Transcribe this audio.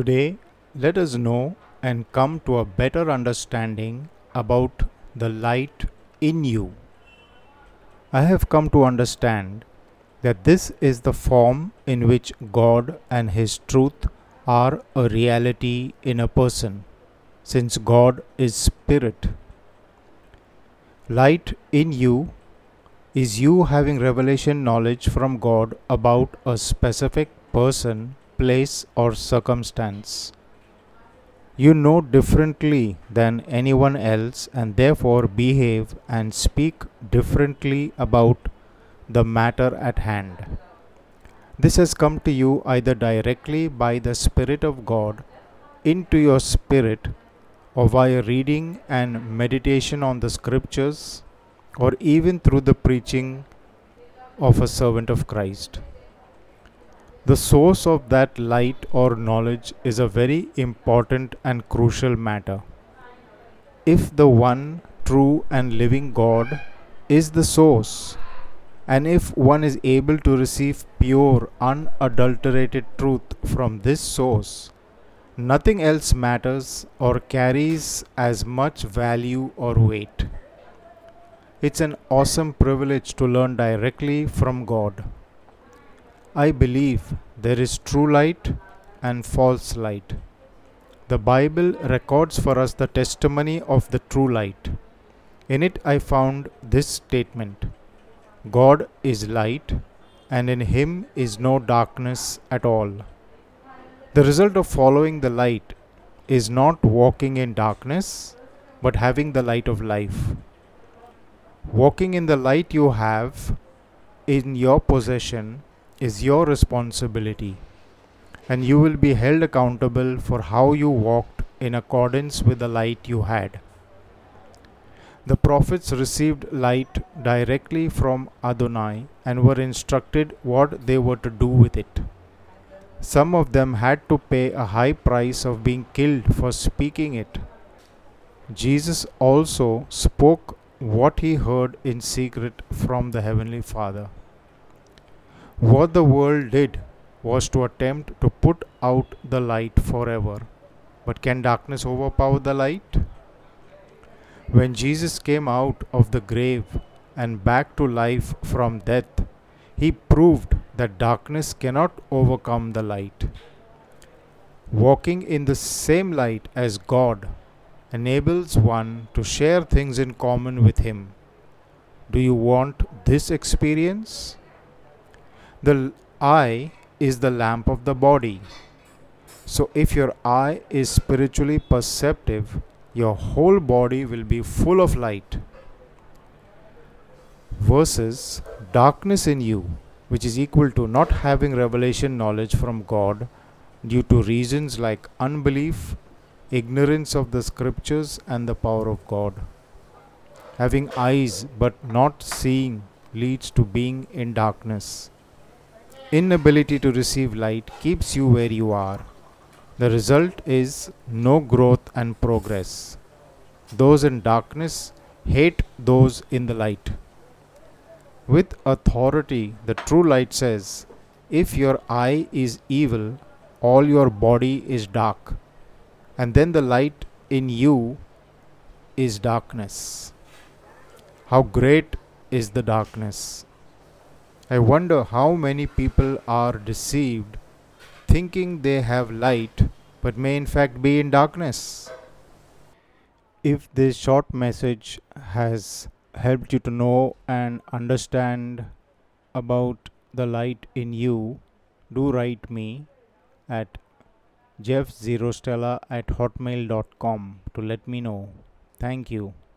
Today, let us know and come to a better understanding about the light in you. I have come to understand that this is the form in which God and His truth are a reality in a person, since God is Spirit. Light in you is you having revelation knowledge from God about a specific person, place, or circumstance. You know differently than anyone else and therefore behave and speak differently about the matter at hand. This has come to you either directly by the Spirit of God into your spirit or via reading and meditation on the scriptures or even through the preaching of a servant of Christ. The source of that light or knowledge is a very important and crucial matter. If the one true and living God is the source, and if one is able to receive pure, unadulterated truth from this source, nothing else matters or carries as much value or weight. It's an awesome privilege to learn directly from God. I believe there is true light and false light. The Bible records for us the testimony of the true light. In it, I found this statement God is light, and in him is no darkness at all. The result of following the light is not walking in darkness, but having the light of life. Walking in the light you have in your possession is your responsibility, and you will be held accountable for how you walked in accordance with the light you had. The prophets received light directly from Adonai and were instructed what they were to do with it. Some of them had to pay a high price of being killed for speaking it. Jesus also spoke what he heard in secret from the Heavenly Father. What the world did was to attempt to put out the light forever. But can darkness overpower the light? When Jesus came out of the grave and back to life from death, he proved that darkness cannot overcome the light. Walking in the same light as God enables one to share things in common with Him. Do you want this experience? The eye is the lamp of the body. So, if your eye is spiritually perceptive, your whole body will be full of light. Versus darkness in you, which is equal to not having revelation knowledge from God due to reasons like unbelief, ignorance of the scriptures and the power of God. Having eyes but not seeing leads to being in darkness. Inability to receive light keeps you where you are. The result is no growth and progress. Those in darkness hate those in the light. With authority, the true light says, If your eye is evil, all your body is dark and then the light in you is darkness. How great is the darkness! I wonder how many people are deceived thinking they have light but may in fact be in darkness. If this short message has helped you to know and understand about the light in you, do write me at jeff0stella at hotmail.com to let me know. Thank you.